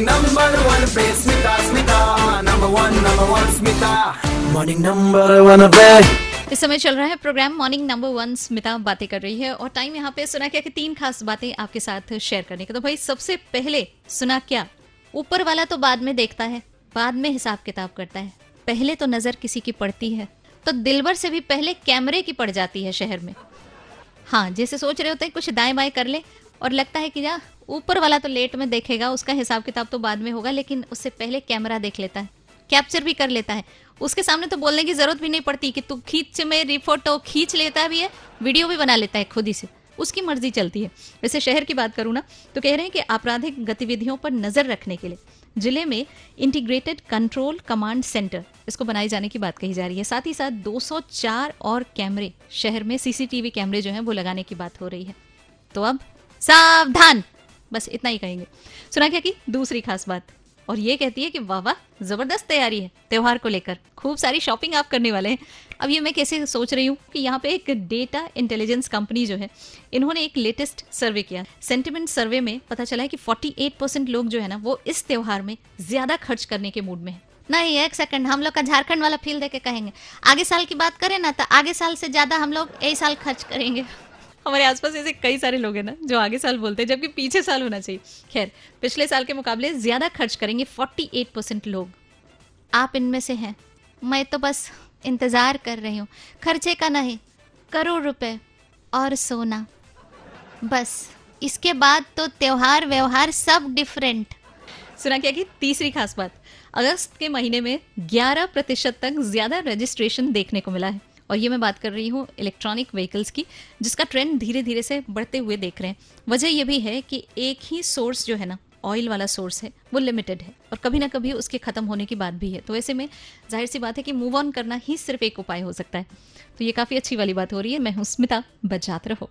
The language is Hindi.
पे Smita Smita number one number one Smita morning number one इस समय चल रहा है program morning number one Smita बातें कर रही है और टाइम यहाँ पे सुना क्या कि तीन खास बातें आपके साथ शेयर करने का। तो भाई सबसे पहले सुना क्या? ऊपर वाला तो बाद में देखता है, बाद में हिसाब किताब करता है। पहले तो नज़र किसी की पड़ती है तो दिलबर से भी पहले कैमरे की पड़ जाती है शहर में। हाँ जैसे सोच रहे होते हैं, कुछ दाएँ बाएँ कर ले और लगता है कि या ऊपर वाला तो लेट में देखेगा, उसका हिसाब किताब तो बाद में होगा, लेकिन उससे पहले कैमरा देख लेता है। कैप्चर भी कर लेता है। उसके सामने तो बोलने की ज़रूरत भी नहीं पड़ती कि तू खींच मेरी फ़ोटो खींच लेता भी है वीडियो भी बना लेता है खुद ही से। उसकी मर्ज़ी चलती है। वैसे शहर की बात करूँ ना तो कह रहे हैं कि आपराधिक गतिविधियों पर नज़र रखने के लिए ज़िले में इंटीग्रेटेड कंट्रोल कमांड सेंटर इसको बनाए जाने की बात कही जा रही है। साथ ही साथ 204 और कैमरे, शहर में सीसीटीवी कैमरे जो हैं, वो लगाने की बात हो रही है। तो अब सावधान। बस इतना ही कहेंगे। सुना क्या की? दूसरी खास बात। और ये कहती है कि वाह वाह, ज़बरदस्त तैयारी है त्योहार को लेकर। खूब सारी शॉपिंग आप करने वाले हैं। अब ये मैं कैसे सोच रही हूँ कि यहाँ पे एक डेटा इंटेलिजेंस कंपनी जो है, इन्होंने एक लेटेस्ट सर्वे किया। सेंटिमेंट सर्वे में पता चला है कि 48 परसेंट लोग जो है ना, वो इस त्योहार में ज़्यादा खर्च करने के मूड में है। नहीं, एक सेकंड हम लोग का झारखंड वाला फील देके कहेंगे। आगे साल की बात करें ना तो आगे साल से ज़्यादा हम लोग यही साल खर्च करेंगे। हमारे आसपास ऐसे कई सारे लोग हैं ना, जो आगे साल बोलते हैं, जबकि पीछे साल होना चाहिए। खैर, पिछले साल के मुकाबले ज़्यादा खर्च करेंगे 48 परसेंट लोग। आप इनमें से हैं। मैं तो बस इंतज़ार कर रही हूँ। खर्चे का नहीं, करोड़ रुपए और सोना। बस, इसके बाद तो त्योहार, व्यवहार सब डिफरेंट सुना क्या कि तीसरी खास बात, अगस्त के महीने में 11 प्रतिशत तक ज़्यादा रजिस्ट्रेशन देखने को मिला है। और ये मैं बात कर रही हूँ इलेक्ट्रॉनिक व्हीकल्स की, जिसका ट्रेंड धीरे धीरे से बढ़ते हुए देख रहे हैं। वजह यह भी है कि एक ही सोर्स जो है ना ऑयल वाला सोर्स है, वो लिमिटेड है और कभी ना कभी उसके खत्म होने की बात भी है। तो ऐसे में ज़ाहिर सी बात है कि मूव ऑन करना ही सिर्फ़ एक उपाय हो सकता है। तो ये काफ़ी अच्छी वाली बात हो रही है। मैं हूँ स्मिता, बजात रहो।